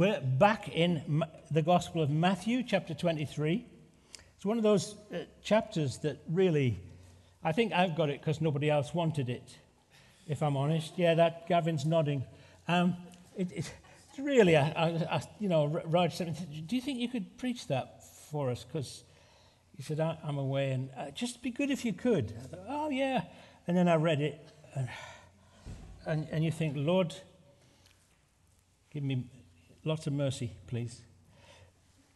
we're back in the Gospel of Matthew, chapter 23. It's one of those uh, chapters that really, I think I've got it because nobody else wanted it, if I'm honest. Yeah, that Gavin's nodding. Um, it, it, it's really, a, a, a, you know, Raj said, do you think you could preach that for us? Because he said, I'm away, and uh, just be good if you could. I thought, oh, yeah. And then I read it, and, and, and you think, Lord, give me lots of mercy, please.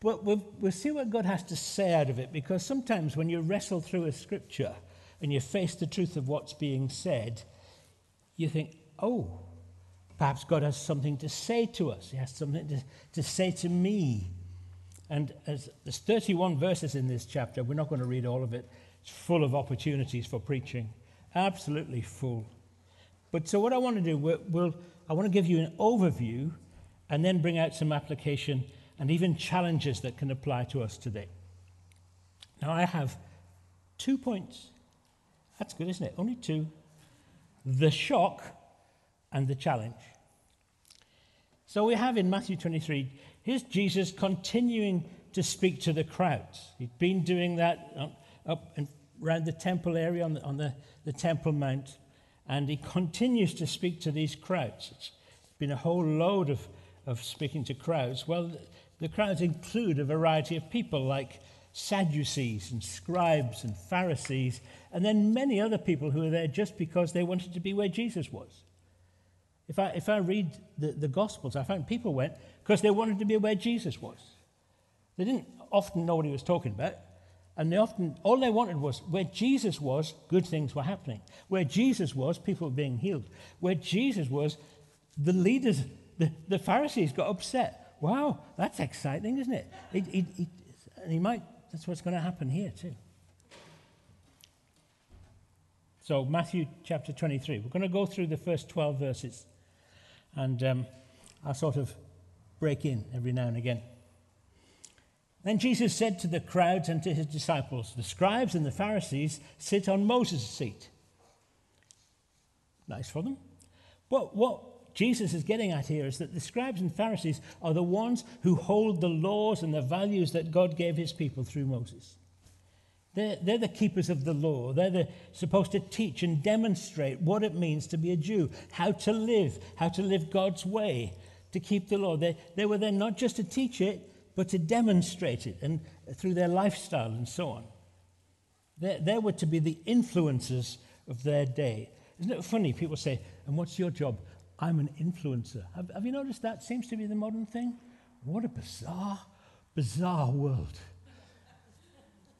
But we'll, we'll see what God has to say out of it, because sometimes when you wrestle through a scripture and you face the truth of what's being said, you think, oh, perhaps God has something to say to us. He has something to, to say to me. And as, there's 31 verses in this chapter. We're not going to read all of it. It's full of opportunities for preaching. Absolutely full. But so what I want to do, we'll, we'll, I want to give you an overview and then bring out some application and even challenges that can apply to us today. Now, I have two points. That's good, isn't it? Only two. The shock and the challenge. So we have in Matthew 23, here's Jesus continuing to speak to the crowds. He'd been doing that up and around the temple area on the, on the, the Temple Mount, and he continues to speak to these crowds. It's been a whole load of, of speaking to crowds. Well, the crowds include a variety of people like Sadducees and scribes and Pharisees, and then many other people who are there just because they wanted to be where Jesus was. If I, if I read the, the Gospels, I find people went because they wanted to be where Jesus was. They didn't often know what he was talking about. And they often, all they wanted was where Jesus was, good things were happening. Where Jesus was, people were being healed. Where Jesus was, the leaders, the, the Pharisees got upset. Wow, that's exciting, isn't it? it, it, it and he might, that's what's going to happen here too. So, Matthew chapter 23. We're going to go through the first 12 verses. And um, I'll sort of break in every now and again. Then Jesus said to the crowds and to his disciples, The scribes and the Pharisees sit on Moses' seat. Nice for them. But what Jesus is getting at here is that the scribes and Pharisees are the ones who hold the laws and the values that God gave his people through Moses. They're, they're the keepers of the law. They're the, supposed to teach and demonstrate what it means to be a Jew, how to live, how to live God's way, to keep the law. They, they were there not just to teach it, but to demonstrate it and through their lifestyle and so on. They, they were to be the influencers of their day. Isn't it funny? People say, and what's your job? I'm an influencer. Have, have you noticed that seems to be the modern thing? What a bizarre, bizarre world.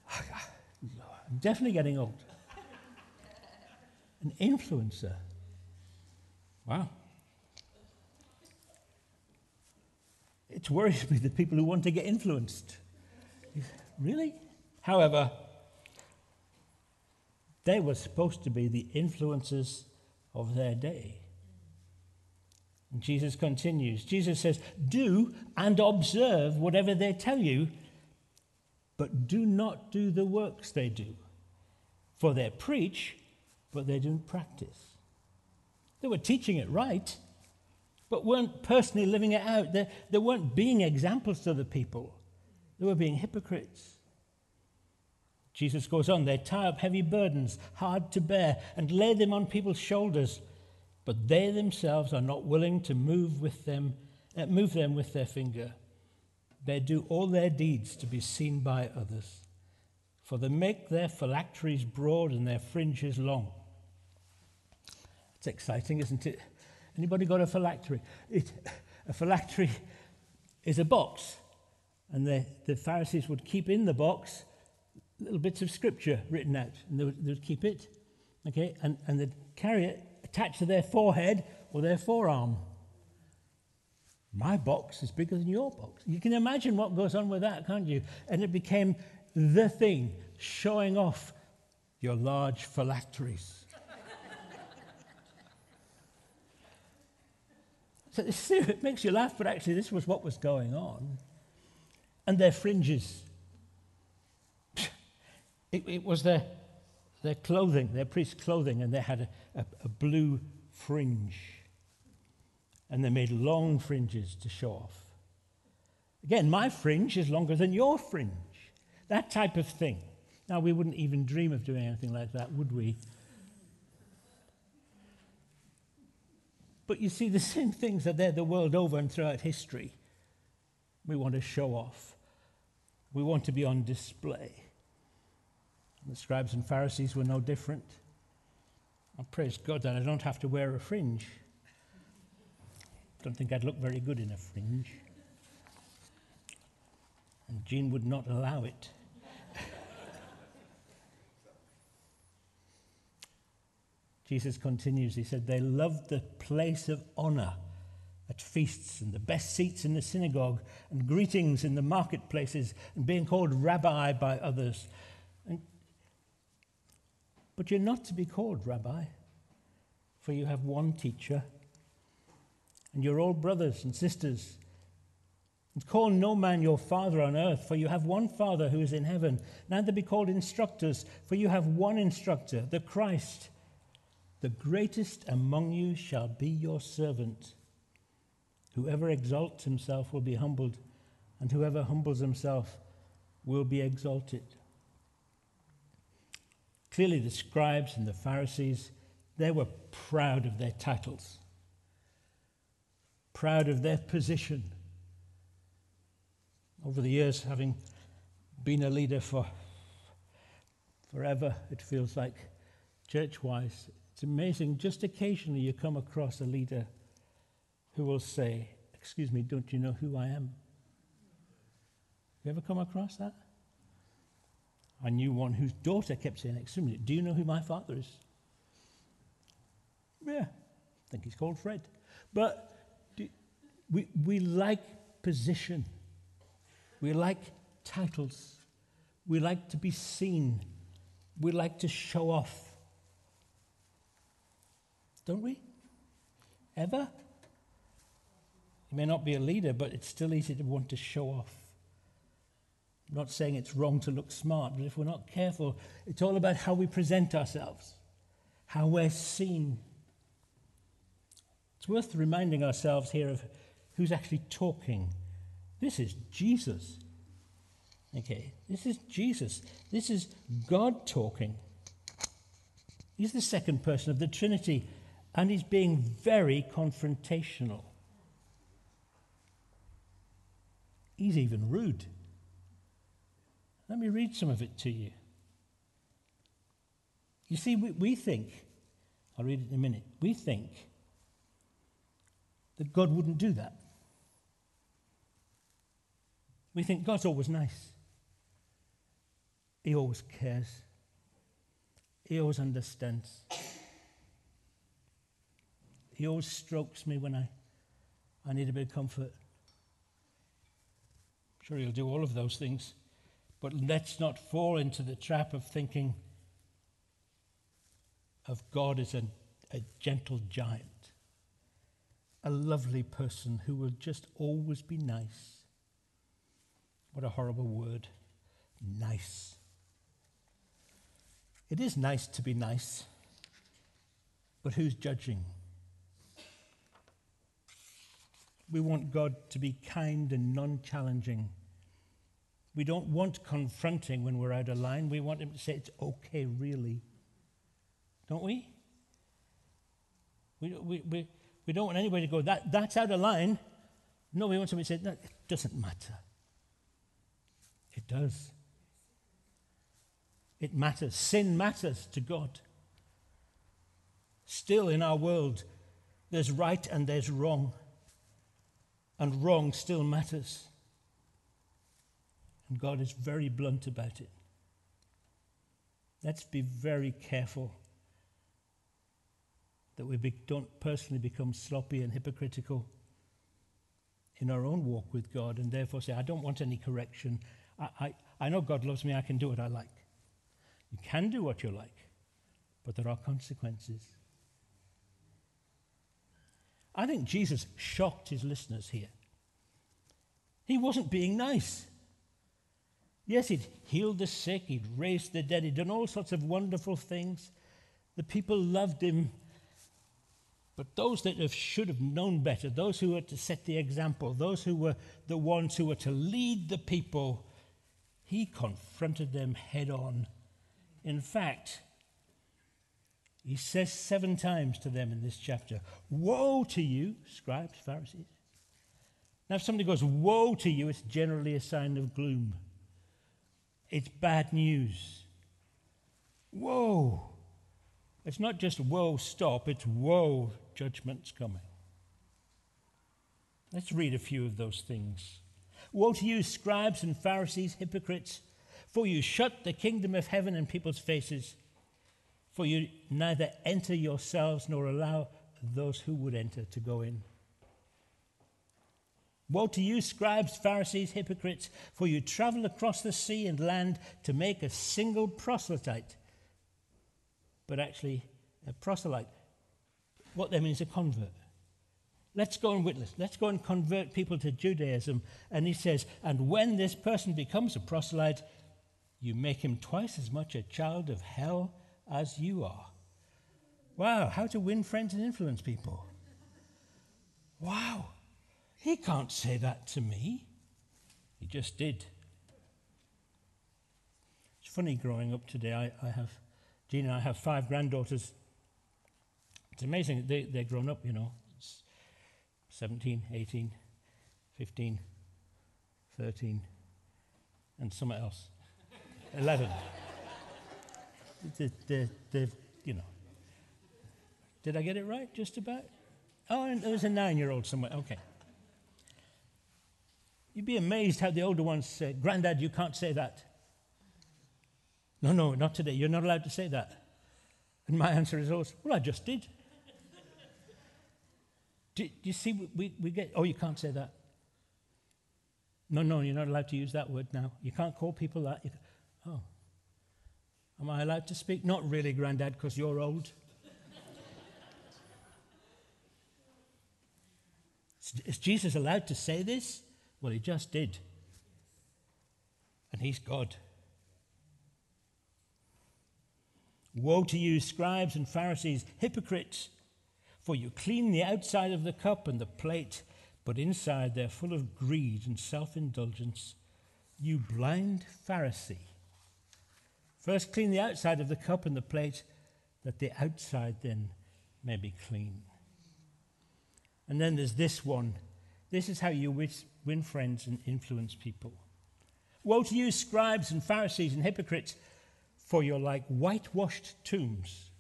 I'm definitely getting old. An influencer. Wow. It worries me the people who want to get influenced. Really? However, they were supposed to be the influencers of their day. And Jesus continues. Jesus says, Do and observe whatever they tell you, but do not do the works they do. For they preach, but they don't practice. They were teaching it right, but weren't personally living it out. They, they weren't being examples to the people, they were being hypocrites. Jesus goes on, they tie up heavy burdens, hard to bear, and lay them on people's shoulders, but they themselves are not willing to move, with them, uh, move them with their finger. They do all their deeds to be seen by others, for they make their phylacteries broad and their fringes long. It's exciting, isn't it? Anybody got a phylactery? It, a phylactery is a box, and the, the Pharisees would keep in the box little bits of scripture written out, and they would, they would keep it, okay, and, and they'd carry it attached to their forehead or their forearm. My box is bigger than your box. You can imagine what goes on with that, can't you? And it became the thing, showing off your large phylacteries. So this, it makes you laugh, but actually, this was what was going on. And their fringes. It, it was their, their clothing, their priest's clothing, and they had a, a, a blue fringe. And they made long fringes to show off. Again, my fringe is longer than your fringe. That type of thing. Now, we wouldn't even dream of doing anything like that, would we? But you see, the same things are there the world over and throughout history. We want to show off, we want to be on display. The scribes and Pharisees were no different. I praise God that I don't have to wear a fringe. I don't think I'd look very good in a fringe. And Jean would not allow it. Jesus continues, he said, They loved the place of honor at feasts and the best seats in the synagogue and greetings in the marketplaces and being called rabbi by others. But you're not to be called rabbi, for you have one teacher, and you're all brothers and sisters. And call no man your father on earth, for you have one Father who is in heaven. Neither be called instructors, for you have one instructor, the Christ. The greatest among you shall be your servant. Whoever exalts himself will be humbled, and whoever humbles himself will be exalted. Clearly, the scribes and the Pharisees, they were proud of their titles, proud of their position. Over the years, having been a leader for forever, it feels like, church wise, it's amazing. Just occasionally you come across a leader who will say, Excuse me, don't you know who I am? You ever come across that? I knew one whose daughter kept saying, me, do you know who my father is? Yeah, I think he's called Fred. But do, we, we like position, we like titles, we like to be seen, we like to show off. Don't we? Ever? You may not be a leader, but it's still easy to want to show off. Not saying it's wrong to look smart, but if we're not careful, it's all about how we present ourselves, how we're seen. It's worth reminding ourselves here of who's actually talking. This is Jesus. Okay, this is Jesus. This is God talking. He's the second person of the Trinity and he's being very confrontational. He's even rude. Let me read some of it to you. You see, we, we think, I'll read it in a minute, we think that God wouldn't do that. We think God's always nice. He always cares. He always understands. He always strokes me when I, I need a bit of comfort. I'm sure he'll do all of those things. But let's not fall into the trap of thinking of God as a, a gentle giant, a lovely person who will just always be nice. What a horrible word. Nice. It is nice to be nice, but who's judging? We want God to be kind and non challenging. We don't want confronting when we're out of line. We want Him to say, It's okay, really. Don't we? We, we, we, we don't want anybody to go, that, That's out of line. No, we want somebody to say, No, it doesn't matter. It does. It matters. Sin matters to God. Still, in our world, there's right and there's wrong and wrong still matters. And God is very blunt about it. Let's be very careful that we be, don't personally become sloppy and hypocritical in our own walk with God and therefore say, I don't want any correction. I, I, I know God loves me, I can do what I like. You can do what you like, but there are consequences. I think Jesus shocked his listeners here. He wasn't being nice. Yes, he'd healed the sick, he'd raised the dead, he'd done all sorts of wonderful things. The people loved him. But those that have, should have known better, those who were to set the example, those who were the ones who were to lead the people, he confronted them head on. In fact, he says seven times to them in this chapter Woe to you, scribes, Pharisees. Now, if somebody goes, Woe to you, it's generally a sign of gloom. It's bad news. Whoa. It's not just whoa, stop, it's whoa, judgment's coming. Let's read a few of those things. Woe to you, scribes and Pharisees, hypocrites, for you shut the kingdom of heaven in people's faces, for you neither enter yourselves nor allow those who would enter to go in. Woe to you, scribes, Pharisees, hypocrites, for you travel across the sea and land to make a single proselyte. But actually, a proselyte, what that means, a convert. Let's go and witness. Let's go and convert people to Judaism. And he says, and when this person becomes a proselyte, you make him twice as much a child of hell as you are. Wow, how to win friends and influence people. Wow. He can't say that to me. He just did. It's funny growing up today. I, I have, Jean and I have five granddaughters. It's amazing. They, they're grown up, you know. It's 17, 18, 15, 13, and somewhere else. 11. they, they, they've, you know. Did I get it right? Just about? Oh, and there was a nine year old somewhere. Okay. You'd be amazed how the older ones say, Granddad, you can't say that. No, no, not today. You're not allowed to say that. And my answer is always, Well, I just did. do, do, you see, we, we get, Oh, you can't say that. No, no, you're not allowed to use that word now. You can't call people that. Can, oh. Am I allowed to speak? Not really, Granddad, because you're old. Is Jesus allowed to say this? Well, he just did. And he's God. Woe to you, scribes and Pharisees, hypocrites, for you clean the outside of the cup and the plate, but inside they're full of greed and self indulgence. You blind Pharisee. First, clean the outside of the cup and the plate, that the outside then may be clean. And then there's this one. This is how you win friends and influence people. Woe to you, scribes and Pharisees and hypocrites, for you're like whitewashed tombs,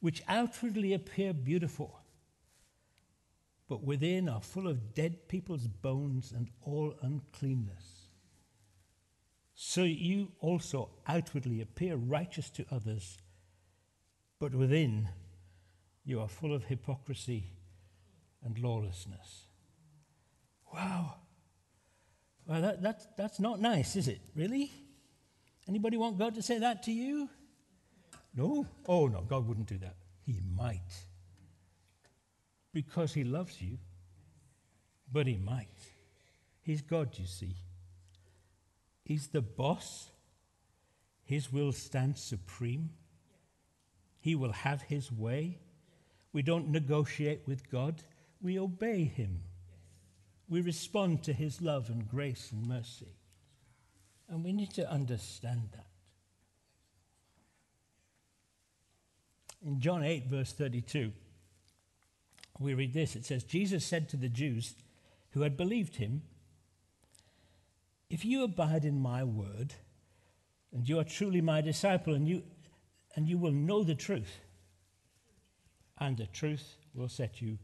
which outwardly appear beautiful, but within are full of dead people's bones and all uncleanness. So you also outwardly appear righteous to others, but within you are full of hypocrisy and lawlessness. Wow. Well, that, that, that's not nice, is it? Really? Anybody want God to say that to you? No? Oh, no, God wouldn't do that. He might. Because He loves you, but He might. He's God, you see. He's the boss. His will stands supreme. He will have His way. We don't negotiate with God, we obey Him we respond to his love and grace and mercy. And we need to understand that. In John 8, verse 32, we read this it says, Jesus said to the Jews who had believed him, If you abide in my word, and you are truly my disciple, and you, and you will know the truth, and the truth will set you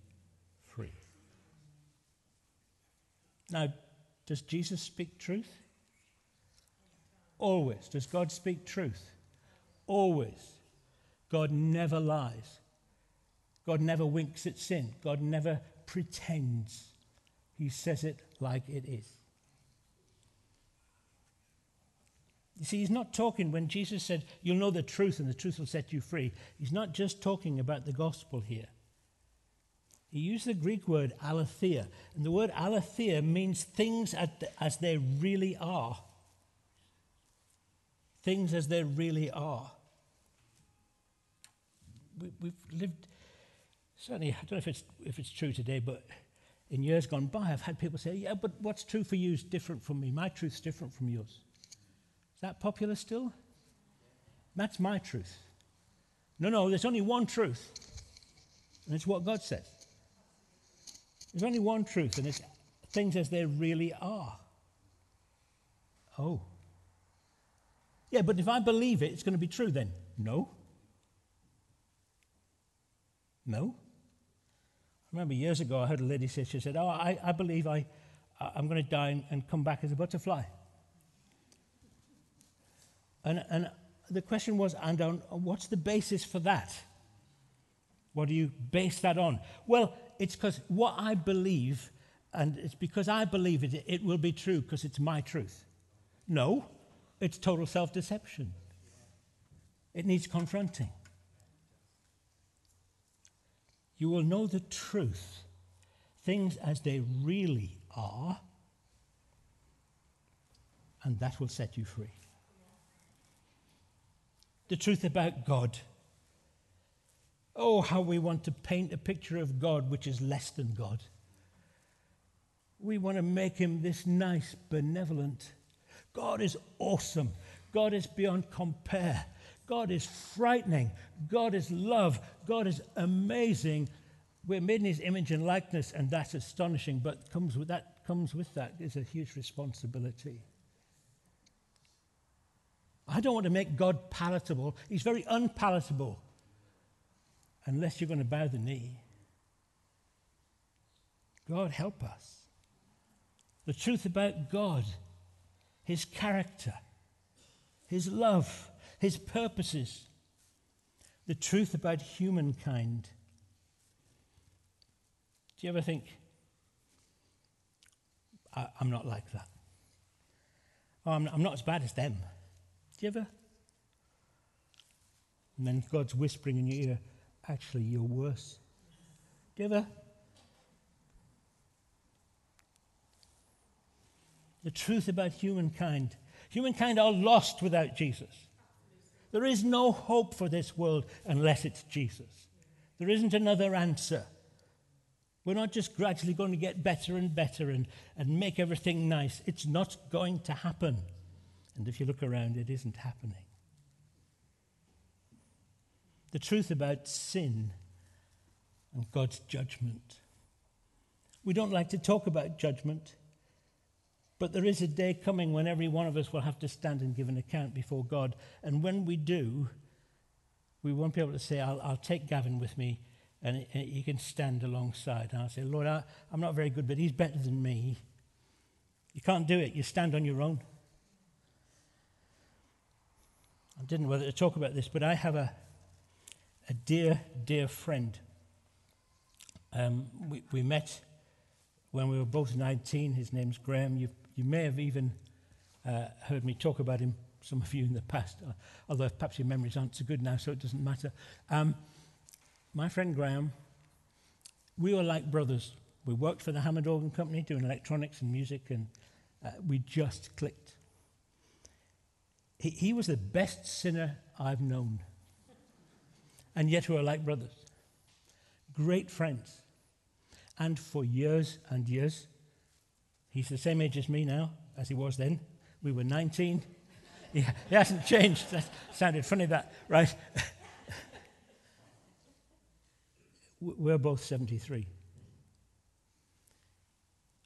free. Now, does Jesus speak truth? Always. Does God speak truth? Always. God never lies. God never winks at sin. God never pretends. He says it like it is. You see, he's not talking when Jesus said, You'll know the truth and the truth will set you free. He's not just talking about the gospel here. He used the Greek word aletheia. And the word aletheia means things as they really are. Things as they really are. We, have lived certainly, I don't know if it's, if it's true today, but in years gone by, I've had people say, yeah, but what's true for you is different from me. My truth's different from yours. Is that popular still? That's my truth. No, no, there's only one truth, and it's what God says. There's only one truth, and it's things as they really are. Oh. Yeah, but if I believe it, it's going to be true then. No. No. I remember years ago, I heard a lady say, she said, Oh, I, I believe I, I'm going to die and, come back as a butterfly. And, and the question was, and on, what's the basis for that? What do you base that on? Well, it's because what I believe, and it's because I believe it, it will be true because it's my truth. No, it's total self deception. It needs confronting. You will know the truth, things as they really are, and that will set you free. The truth about God. Oh, how we want to paint a picture of God which is less than God. We want to make him this nice, benevolent. God is awesome. God is beyond compare. God is frightening. God is love. God is amazing. We're made in his image and likeness, and that's astonishing, but comes with that comes with that is a huge responsibility. I don't want to make God palatable. He's very unpalatable unless you're going to bow the knee. God, help us. The truth about God, His character, His love, his purposes, the truth about humankind. Do you ever think, I, am not like that? Oh, I'm, I'm not as bad as them. Do you ever? And then God's whispering in your ear, actually, you're worse. Do? The truth about humankind. Humankind are lost without Jesus. There is no hope for this world unless it's Jesus. There isn't another answer. We're not just gradually going to get better and better and, and make everything nice. It's not going to happen. And if you look around, it isn't happening. The truth about sin and God's judgment. We don't like to talk about judgment but there is a day coming when every one of us will have to stand and give an account before God. And when we do, we won't be able to say, I'll, I'll take Gavin with me and he can stand alongside. And I'll say, Lord, I, I'm not very good, but he's better than me. You can't do it. You stand on your own. I didn't know whether to talk about this, but I have a, a dear, dear friend. Um, we, we met when we were both 19. His name's Graham. You've you may have even uh, heard me talk about him, some of you in the past, uh, although perhaps your memories aren't so good now, so it doesn't matter. Um, my friend Graham, we were like brothers. We worked for the Hammond Organ Company doing electronics and music, and uh, we just clicked. He, he was the best sinner I've known. And yet we are like brothers. Great friends. And for years and years, He's the same age as me now, as he was then. We were 19. he, he hasn't changed. That sounded funny, that, right? We're both 73.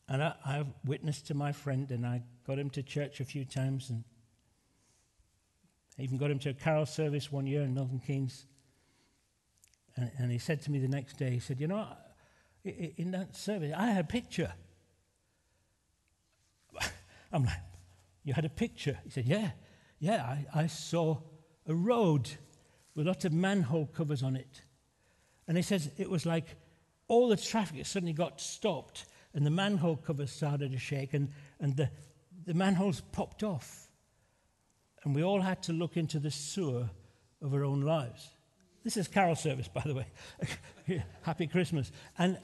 And I, I've witnessed to my friend, and I got him to church a few times, and I even got him to a carol service one year in Milton Keynes. And, and he said to me the next day, he said, You know, in that service, I had a picture. I'm like, You had a picture? He said, Yeah, yeah, I, I saw a road with lots of manhole covers on it. And he says it was like all the traffic suddenly got stopped and the manhole covers started to shake and, and the, the manholes popped off. And we all had to look into the sewer of our own lives. This is carol service, by the way. Happy Christmas. And,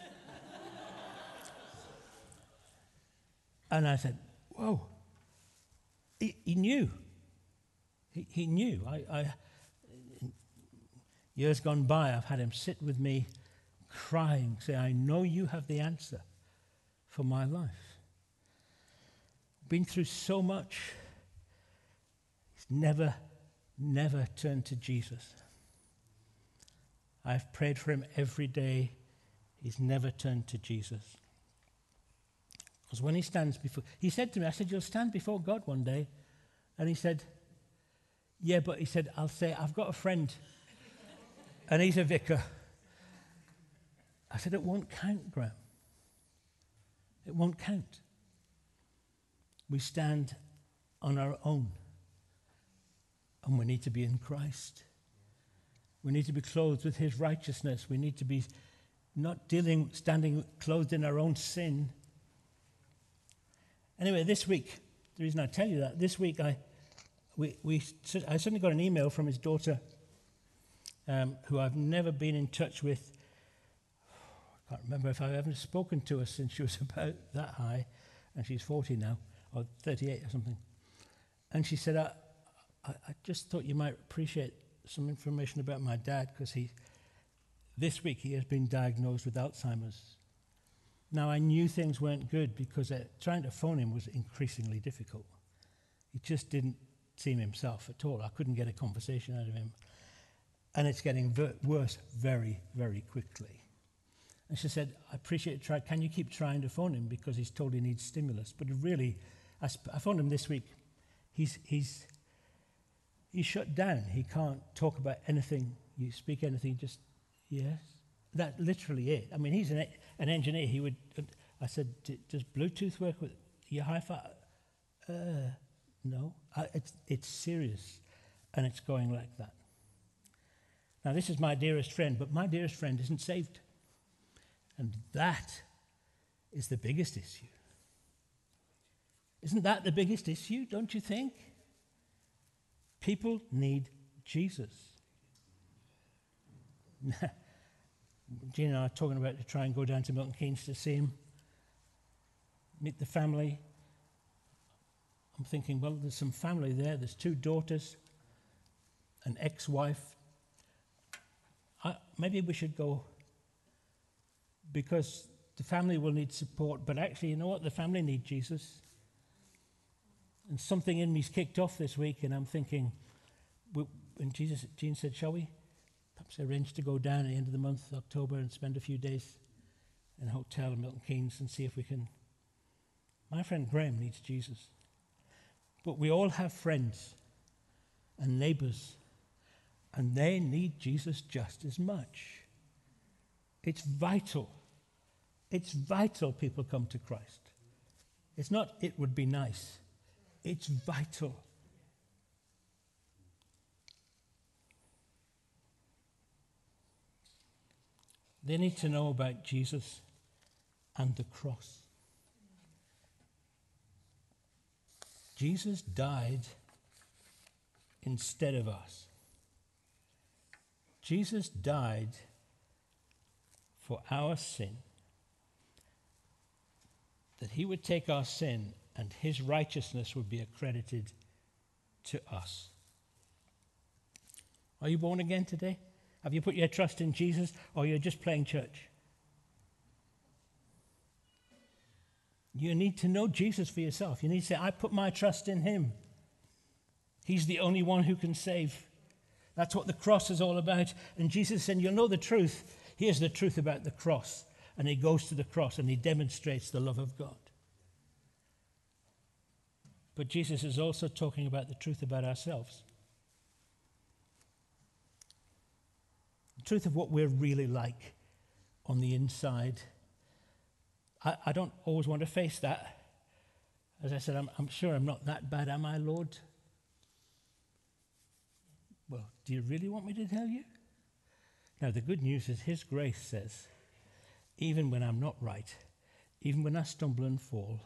and I said, whoa. He, he knew. He, he knew. I, I, years gone by, I've had him sit with me crying, say, I know you have the answer for my life. Been through so much. He's never, never turned to Jesus. I've prayed for him every day. He's never turned to Jesus. Because when he stands before, he said to me, I said, You'll stand before God one day. And he said, Yeah, but he said, I'll say, I've got a friend, and he's a vicar. I said, It won't count, Graham. It won't count. We stand on our own, and we need to be in Christ. We need to be clothed with his righteousness. We need to be not dealing, standing clothed in our own sin. Anyway, this week, the reason I tell you that, this week I, we, we, I suddenly got an email from his daughter, um, who I've never been in touch with. I can't remember if I've ever spoken to her since she was about that high, and she's 40 now, or 38 or something. And she said, I, I, I just thought you might appreciate some information about my dad because he, this week he has been diagnosed with Alzheimer's. Now, I knew things weren't good because uh, trying to phone him was increasingly difficult. He just didn't seem himself at all. I couldn't get a conversation out of him. And it's getting ver- worse very, very quickly. And she said, I appreciate it. Try, can you keep trying to phone him because he's told he needs stimulus? But really, I, sp- I phoned him this week. He's, he's, he's shut down. He can't talk about anything. You speak anything, just yes. That's literally it. I mean, he's an, an engineer. He would. I said, does Bluetooth work with your hi-fi? Uh, no. I, it's it's serious, and it's going like that. Now, this is my dearest friend, but my dearest friend isn't saved, and that is the biggest issue. Isn't that the biggest issue? Don't you think? People need Jesus. Jean and I are talking about to try and go down to Milton Keynes to see him, meet the family. I'm thinking, well, there's some family there. There's two daughters, an ex wife. Maybe we should go because the family will need support, but actually, you know what? The family need Jesus. And something in me's kicked off this week, and I'm thinking, when Jesus, Jean said, Shall we perhaps arrange to go down at the end of the month, October, and spend a few days in a hotel in Milton Keynes and see if we can. My friend Graham needs Jesus. But we all have friends and neighbors, and they need Jesus just as much. It's vital. It's vital people come to Christ. It's not, it would be nice. It's vital. They need to know about Jesus and the cross. Jesus died instead of us. Jesus died for our sin, that he would take our sin and his righteousness would be accredited to us. Are you born again today? Have you put your trust in Jesus or you're just playing church? You need to know Jesus for yourself. You need to say, I put my trust in him. He's the only one who can save. That's what the cross is all about. And Jesus said, You'll know the truth. Here's the truth about the cross. And he goes to the cross and he demonstrates the love of God. But Jesus is also talking about the truth about ourselves. The truth of what we're really like on the inside. I, I don't always want to face that. As I said, I'm, I'm sure I'm not that bad, am I, Lord? Well, do you really want me to tell you? Now, the good news is His grace says, even when I'm not right, even when I stumble and fall,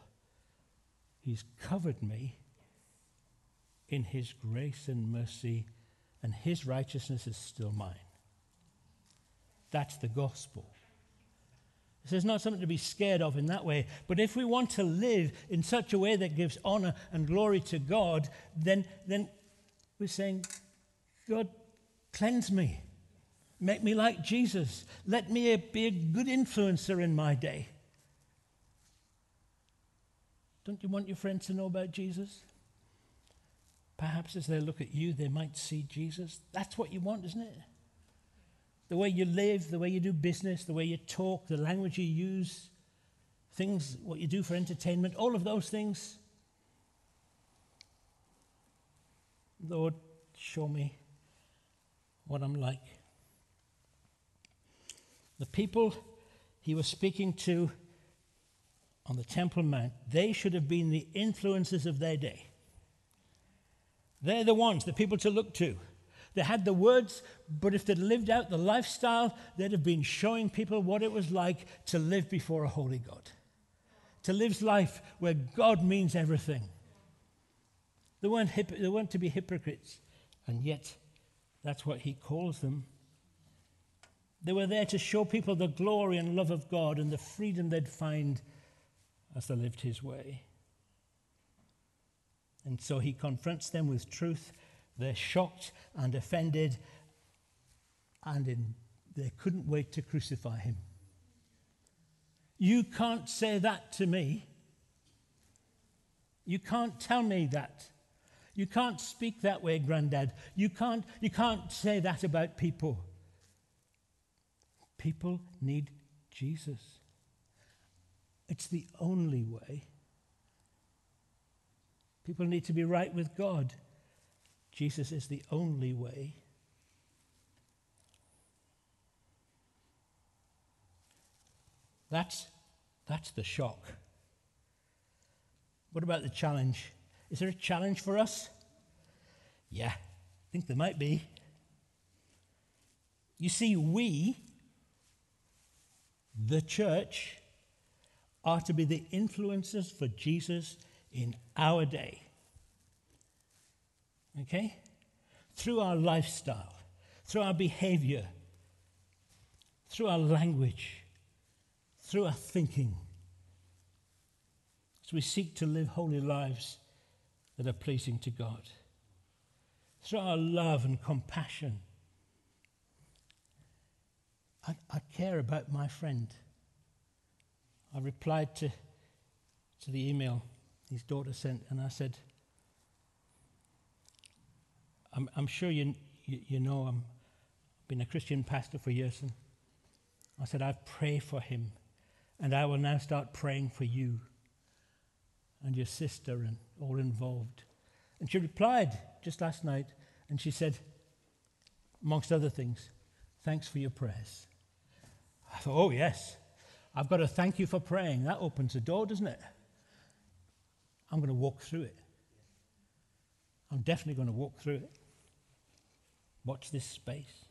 He's covered me in His grace and mercy, and His righteousness is still mine. That's the gospel. This is not something to be scared of in that way. But if we want to live in such a way that gives honor and glory to God, then, then we're saying, God, cleanse me. Make me like Jesus. Let me be a good influencer in my day. Don't you want your friends to know about Jesus? Perhaps as they look at you, they might see Jesus. That's what you want, isn't it? The way you live, the way you do business, the way you talk, the language you use, things, what you do for entertainment, all of those things. Lord, show me what I'm like. The people he was speaking to on the Temple Mount, they should have been the influences of their day. They're the ones, the people to look to. They had the words, but if they'd lived out the lifestyle, they'd have been showing people what it was like to live before a holy God, to live life where God means everything. They weren't, hip- they weren't to be hypocrites, and yet that's what he calls them. They were there to show people the glory and love of God and the freedom they'd find as they lived his way. And so he confronts them with truth. They're shocked and offended, and in, they couldn't wait to crucify him. You can't say that to me. You can't tell me that. You can't speak that way, Grandad. You can't, you can't say that about people. People need Jesus. It's the only way. People need to be right with God. Jesus is the only way. That's, that's the shock. What about the challenge? Is there a challenge for us? Yeah, I think there might be. You see, we, the church, are to be the influences for Jesus in our day. Okay? Through our lifestyle, through our behavior, through our language, through our thinking, as we seek to live holy lives that are pleasing to God, through our love and compassion. I, I care about my friend. I replied to, to the email his daughter sent, and I said, I'm, I'm sure you, you, you know I'm been a Christian pastor for years, and I said, I pray for him, and I will now start praying for you and your sister and all involved. And she replied just last night, and she said, amongst other things, thanks for your prayers. I thought, oh, yes, I've got to thank you for praying. That opens the door, doesn't it? I'm going to walk through it. I'm definitely going to walk through it. Watch this space.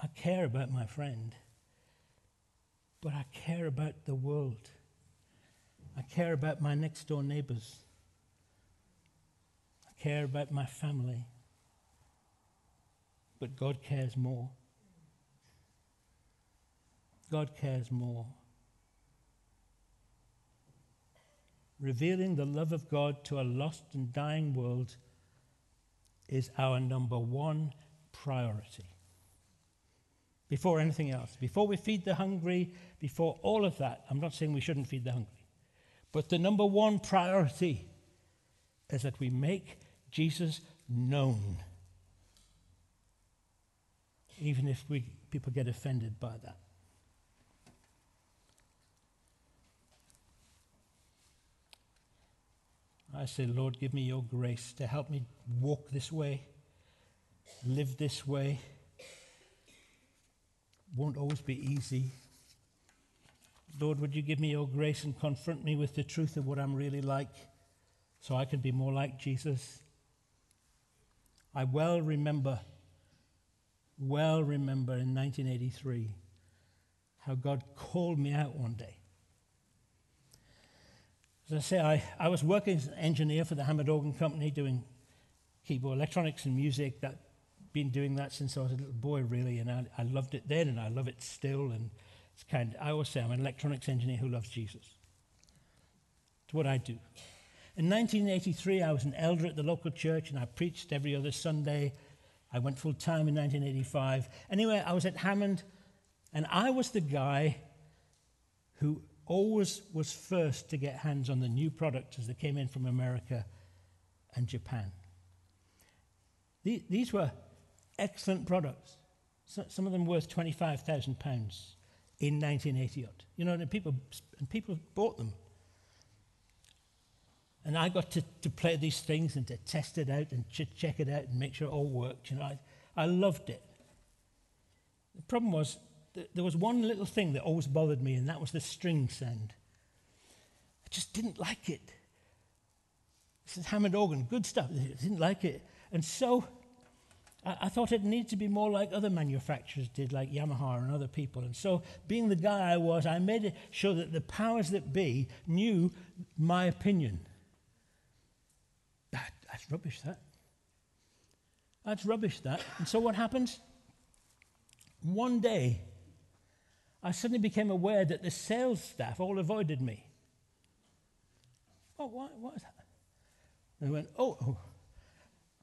I care about my friend, but I care about the world. I care about my next door neighbors. I care about my family. But God cares more. God cares more. Revealing the love of God to a lost and dying world is our number one priority. Before anything else, before we feed the hungry, before all of that, I'm not saying we shouldn't feed the hungry, but the number one priority is that we make Jesus known, even if we, people get offended by that. I say, Lord, give me your grace to help me walk this way, live this way. Won't always be easy. Lord, would you give me your grace and confront me with the truth of what I'm really like so I can be more like Jesus? I well remember, well remember in 1983 how God called me out one day as I say, I, I was working as an engineer for the Hammond Organ Company doing keyboard electronics and music. That been doing that since I was a little boy, really, and I, I loved it then, and I love it still. And it's kind. Of, I always say I'm an electronics engineer who loves Jesus. It's what I do. In 1983, I was an elder at the local church and I preached every other Sunday. I went full time in 1985. Anyway, I was at Hammond and I was the guy who always was first to get hands on the new products as they came in from America and Japan. These were excellent products, some of them worth £25,000 in 1980 You know, and people, and people bought them. And I got to, to play these things and to test it out and to check it out and make sure it all worked. You know, I, I loved it. The problem was, there was one little thing that always bothered me, and that was the string sound. I just didn't like it. This is Hammond organ, good stuff. I didn't like it. And so I, I thought it needed to be more like other manufacturers did, like Yamaha and other people. And so, being the guy I was, I made sure that the powers that be knew my opinion. That, that's rubbish, that. That's rubbish, that. And so, what happens? One day, I suddenly became aware that the sales staff all avoided me. Oh, what, what is that? I went, oh, oh.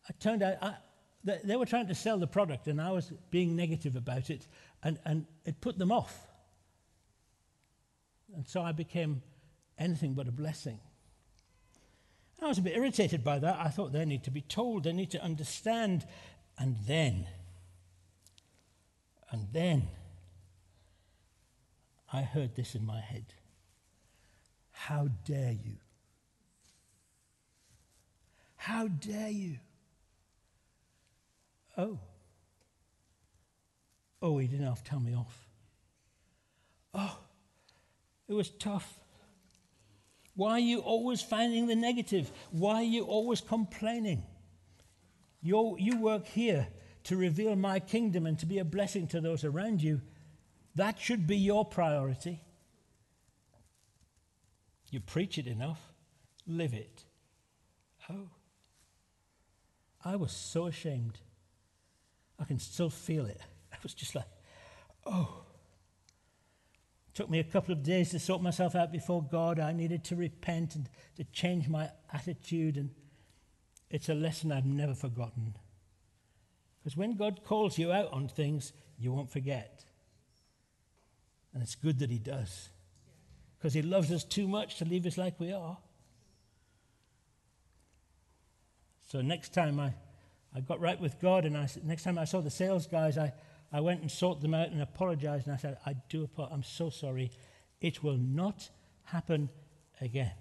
I turned out, I, they, they were trying to sell the product, and I was being negative about it, and, and it put them off. And so I became anything but a blessing. I was a bit irritated by that. I thought they need to be told, they need to understand. And then, and then, I heard this in my head How dare you? How dare you? Oh. Oh, he didn't have to tell me off. Oh, it was tough. Why are you always finding the negative? Why are you always complaining? you you work here to reveal my kingdom and to be a blessing to those around you. That should be your priority. You preach it enough, live it. Oh, I was so ashamed. I can still feel it. I was just like, oh. Took me a couple of days to sort myself out before God. I needed to repent and to change my attitude. And it's a lesson I've never forgotten. Because when God calls you out on things, you won't forget. And it's good that He does. Because He loves us too much to leave us like we are. So next time I I got right with God, and I, next time I saw the sales guys, I, I went and sought them out and apologized. And I said, I do apologize. I'm so sorry. It will not happen again.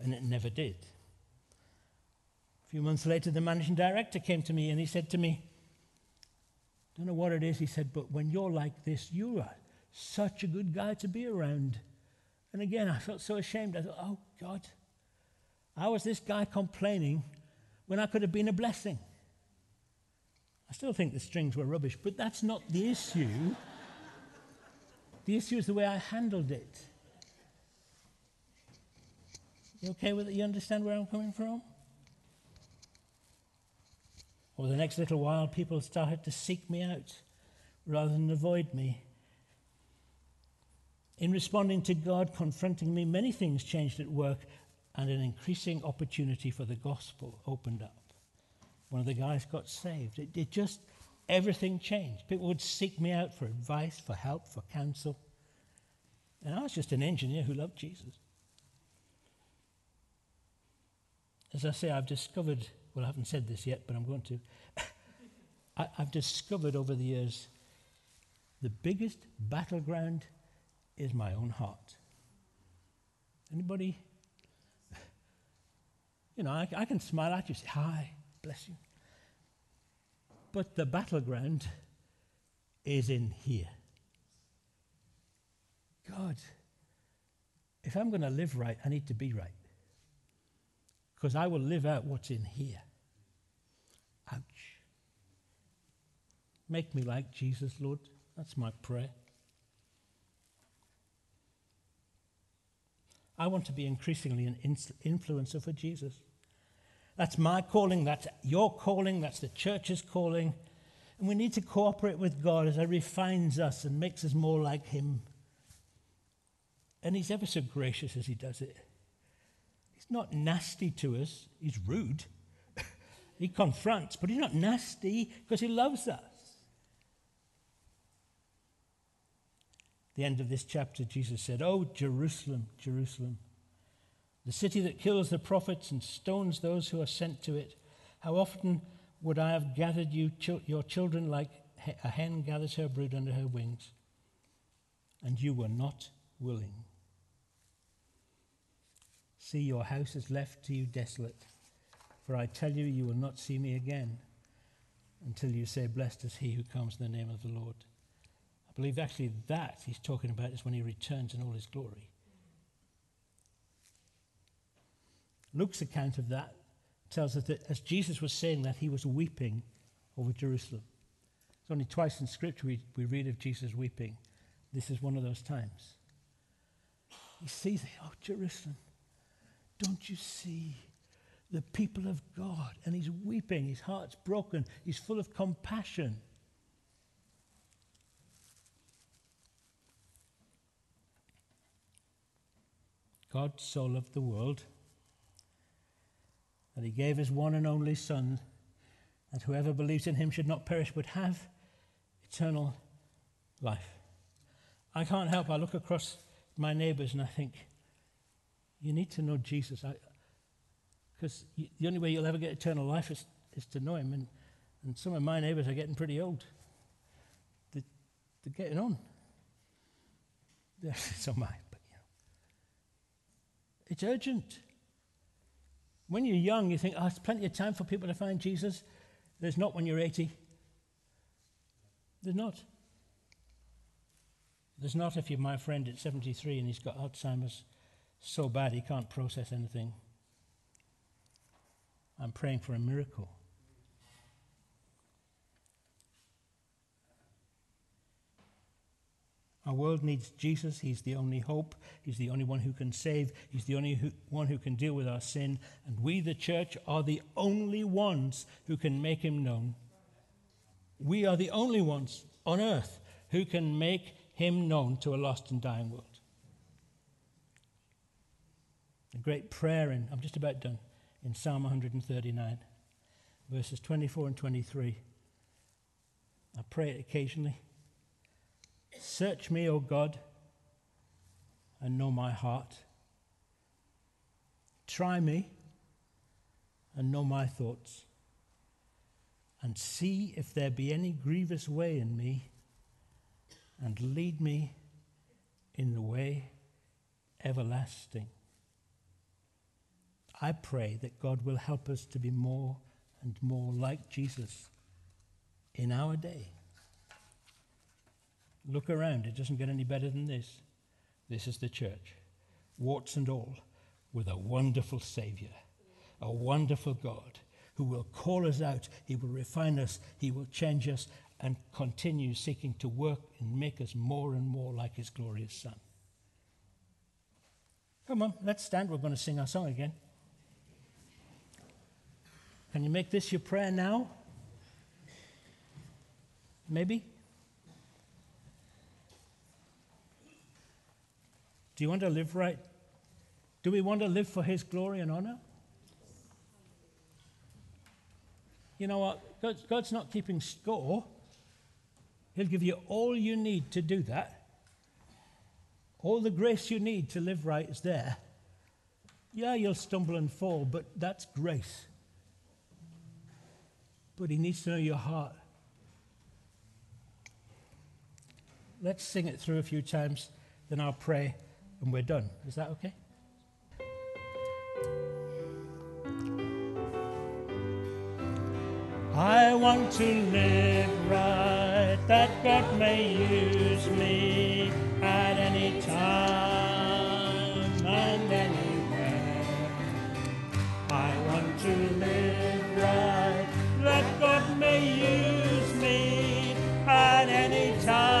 And it never did. A few months later, the managing director came to me and he said to me, I Don't know what it is. He said, But when you're like this, you are such a good guy to be around. And again, I felt so ashamed. I thought, Oh, God, I was this guy complaining when I could have been a blessing. I still think the strings were rubbish, but that's not the issue. the issue is the way I handled it. You okay with it? You understand where I'm coming from? Over the next little while, people started to seek me out rather than avoid me. In responding to God confronting me, many things changed at work and an increasing opportunity for the gospel opened up. One of the guys got saved. It, it just, everything changed. People would seek me out for advice, for help, for counsel. And I was just an engineer who loved Jesus. As I say, I've discovered, well, I haven't said this yet, but I'm going to. I, I've discovered over the years the biggest battleground is my own heart. Anybody you know, I, I can smile at you, say, hi, bless you. But the battleground is in here. God, if I'm going to live right, I need to be right. Because I will live out what's in here. Ouch. Make me like Jesus, Lord. That's my prayer. I want to be increasingly an influencer for Jesus. That's my calling, that's your calling, that's the church's calling. And we need to cooperate with God as He refines us and makes us more like Him. And He's ever so gracious as He does it. He's not nasty to us, he's rude. he confronts, but he's not nasty because he loves us. the end of this chapter, Jesus said, Oh, Jerusalem, Jerusalem, the city that kills the prophets and stones those who are sent to it, how often would I have gathered you, your children like a hen gathers her brood under her wings, and you were not willing. See, your house is left to you desolate, for I tell you, you will not see me again until you say, Blessed is he who comes in the name of the Lord I believe actually that he's talking about is when he returns in all his glory. Luke's account of that tells us that as Jesus was saying that, he was weeping over Jerusalem. It's only twice in Scripture we, we read of Jesus weeping. This is one of those times. He sees, oh, Jerusalem, don't you see the people of God? And he's weeping, his heart's broken, he's full of compassion. God so loved the world that he gave his one and only Son, that whoever believes in him should not perish but have eternal life. I can't help, I look across my neighbors and I think, you need to know Jesus. Because the only way you'll ever get eternal life is, is to know him. And, and some of my neighbors are getting pretty old. They're, they're getting on. so am I. It's urgent. When you're young, you think, oh, there's plenty of time for people to find Jesus. There's not when you're 80. There's not. There's not if you're my friend at 73 and he's got Alzheimer's so bad he can't process anything. I'm praying for a miracle. Our world needs Jesus. He's the only hope. He's the only one who can save. He's the only who, one who can deal with our sin. And we, the church, are the only ones who can make him known. We are the only ones on earth who can make him known to a lost and dying world. A great prayer in, I'm just about done, in Psalm 139, verses 24 and 23. I pray it occasionally. Search me, O God, and know my heart. Try me and know my thoughts, and see if there be any grievous way in me, and lead me in the way everlasting. I pray that God will help us to be more and more like Jesus in our day. Look around, it doesn't get any better than this. This is the church, warts and all, with a wonderful Savior, a wonderful God who will call us out, He will refine us, He will change us, and continue seeking to work and make us more and more like His glorious Son. Come on, let's stand. We're going to sing our song again. Can you make this your prayer now? Maybe? Do you want to live right? Do we want to live for His glory and honor? You know what? God's, God's not keeping score. He'll give you all you need to do that. All the grace you need to live right is there. Yeah, you'll stumble and fall, but that's grace. But He needs to know your heart. Let's sing it through a few times, then I'll pray and we're done. Is that okay? I want to live right, that God may use me at any time and anywhere. I want to live right, that God may use me at any time